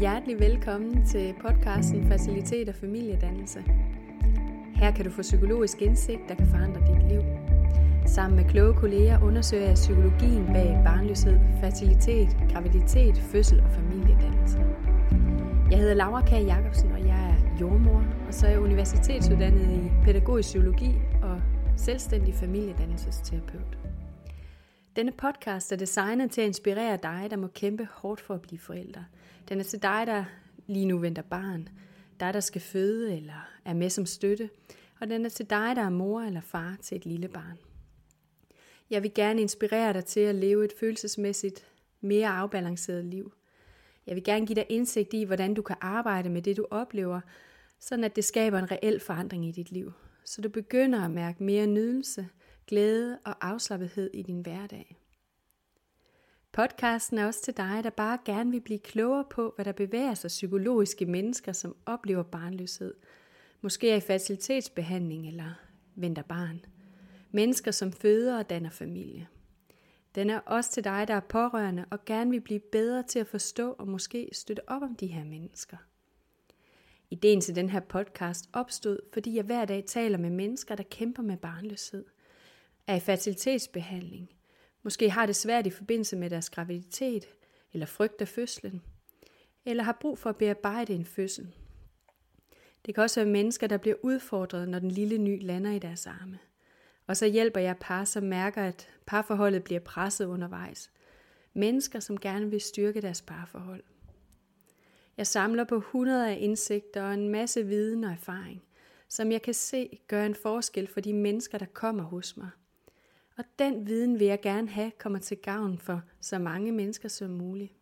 Hjertelig velkommen til podcasten Facilitet og Familiedannelse. Her kan du få psykologisk indsigt, der kan forandre dit liv. Sammen med kloge kolleger undersøger jeg psykologien bag barnløshed, fertilitet, graviditet, fødsel og familiedannelse. Jeg hedder Laura K. Jacobsen, og jeg er jordmor, og så er jeg universitetsuddannet i pædagogisk psykologi og selvstændig familiedannelsesterapeut. Denne podcast er designet til at inspirere dig, der må kæmpe hårdt for at blive forældre. Den er til dig, der lige nu venter barn, dig, der skal føde eller er med som støtte, og den er til dig, der er mor eller far til et lille barn. Jeg vil gerne inspirere dig til at leve et følelsesmæssigt mere afbalanceret liv. Jeg vil gerne give dig indsigt i, hvordan du kan arbejde med det, du oplever, sådan at det skaber en reel forandring i dit liv. Så du begynder at mærke mere nydelse, glæde og afslappethed i din hverdag. Podcasten er også til dig, der bare gerne vil blive klogere på, hvad der bevæger sig psykologiske mennesker, som oplever barnløshed. Måske er i facilitetsbehandling eller venter barn. Mennesker, som føder og danner familie. Den er også til dig, der er pårørende og gerne vil blive bedre til at forstå og måske støtte op om de her mennesker. Ideen til den her podcast opstod, fordi jeg hver dag taler med mennesker, der kæmper med barnløshed, er i fertilitetsbehandling, måske har det svært i forbindelse med deres graviditet, eller frygter fødslen, eller har brug for at bearbejde en fødsel. Det kan også være mennesker, der bliver udfordret, når den lille ny lander i deres arme. Og så hjælper jeg par, som mærker, at parforholdet bliver presset undervejs. Mennesker, som gerne vil styrke deres parforhold. Jeg samler på hundrede af indsigter og en masse viden og erfaring, som jeg kan se gør en forskel for de mennesker, der kommer hos mig – og den viden vil jeg gerne have kommer til gavn for så mange mennesker som muligt.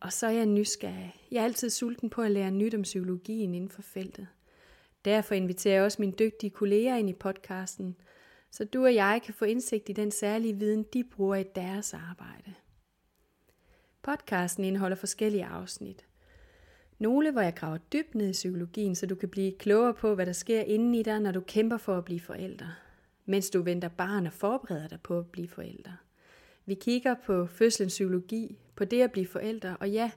Og så er jeg nysgerrig. Jeg er altid sulten på at lære nyt om psykologien inden for feltet. Derfor inviterer jeg også mine dygtige kolleger ind i podcasten, så du og jeg kan få indsigt i den særlige viden, de bruger i deres arbejde. Podcasten indeholder forskellige afsnit. Nogle, hvor jeg graver dybt ned i psykologien, så du kan blive klogere på, hvad der sker inden i dig, når du kæmper for at blive forældre mens du venter barn og forbereder dig på at blive forældre. Vi kigger på fødselens psykologi, på det at blive forældre, og ja,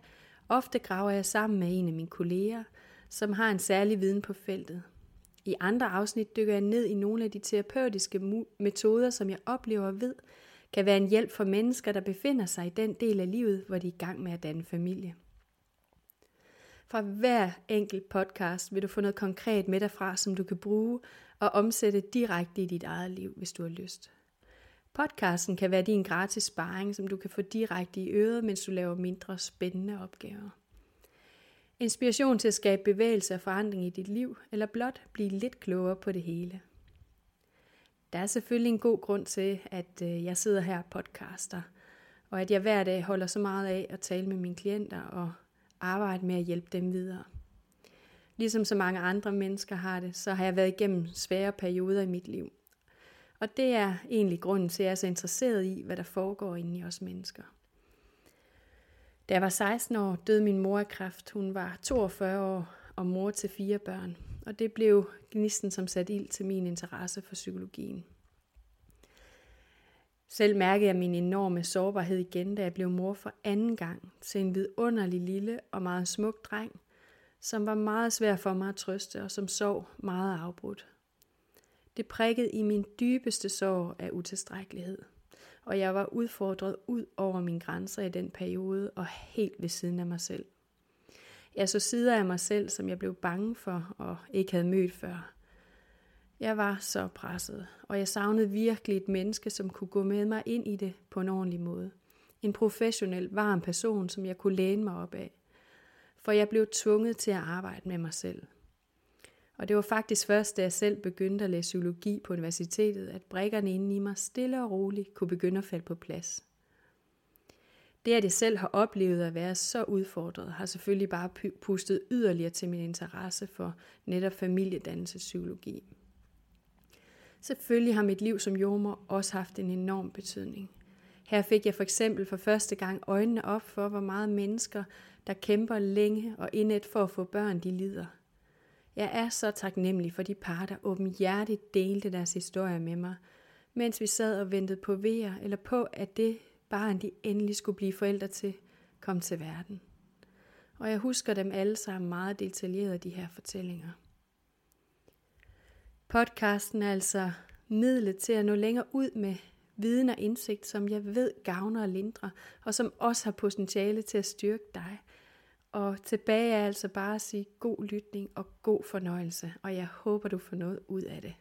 ofte graver jeg sammen med en af mine kolleger, som har en særlig viden på feltet. I andre afsnit dykker jeg ned i nogle af de terapeutiske metoder, som jeg oplever og ved, kan være en hjælp for mennesker, der befinder sig i den del af livet, hvor de er i gang med at danne familie. Fra hver enkelt podcast vil du få noget konkret med derfra, som du kan bruge og omsætte direkte i dit eget liv, hvis du har lyst. Podcasten kan være din gratis sparring, som du kan få direkte i øret, mens du laver mindre spændende opgaver. Inspiration til at skabe bevægelse og forandring i dit liv, eller blot blive lidt klogere på det hele. Der er selvfølgelig en god grund til, at øh, jeg sidder her og podcaster, og at jeg hver dag holder så meget af at tale med mine klienter og arbejde med at hjælpe dem videre. Ligesom så mange andre mennesker har det, så har jeg været igennem svære perioder i mit liv. Og det er egentlig grunden til, at jeg er så interesseret i, hvad der foregår inde i os mennesker. Da jeg var 16 år, døde min mor af kræft. Hun var 42 år og mor til fire børn. Og det blev gnisten, som satte ild til min interesse for psykologien. Selv mærkede jeg min enorme sårbarhed igen, da jeg blev mor for anden gang til en vidunderlig lille og meget smuk dreng, som var meget svær for mig at trøste og som sov meget afbrudt. Det prikkede i min dybeste sorg af utilstrækkelighed, og jeg var udfordret ud over mine grænser i den periode og helt ved siden af mig selv. Jeg så sider af mig selv, som jeg blev bange for og ikke havde mødt før. Jeg var så presset, og jeg savnede virkelig et menneske, som kunne gå med mig ind i det på en ordentlig måde. En professionel, varm person, som jeg kunne læne mig op af for jeg blev tvunget til at arbejde med mig selv. Og det var faktisk først, da jeg selv begyndte at læse psykologi på universitetet, at brækkerne inde i mig stille og roligt kunne begynde at falde på plads. Det, at jeg selv har oplevet at være så udfordret, har selvfølgelig bare pustet yderligere til min interesse for netop familiedannelsespsykologi. Selvfølgelig har mit liv som jordmor også haft en enorm betydning. Her fik jeg for eksempel for første gang øjnene op for, hvor meget mennesker der kæmper længe og indet for at få børn, de lider. Jeg er så taknemmelig for de par, der åbenhjertigt delte deres historie med mig, mens vi sad og ventede på vejer eller på, at det barn, de endelig skulle blive forældre til, kom til verden. Og jeg husker dem alle sammen meget detaljeret, de her fortællinger. Podcasten er altså midlet til at nå længere ud med viden og indsigt, som jeg ved gavner og lindrer, og som også har potentiale til at styrke dig. Og tilbage er altså bare at sige god lytning og god fornøjelse, og jeg håber, du får noget ud af det.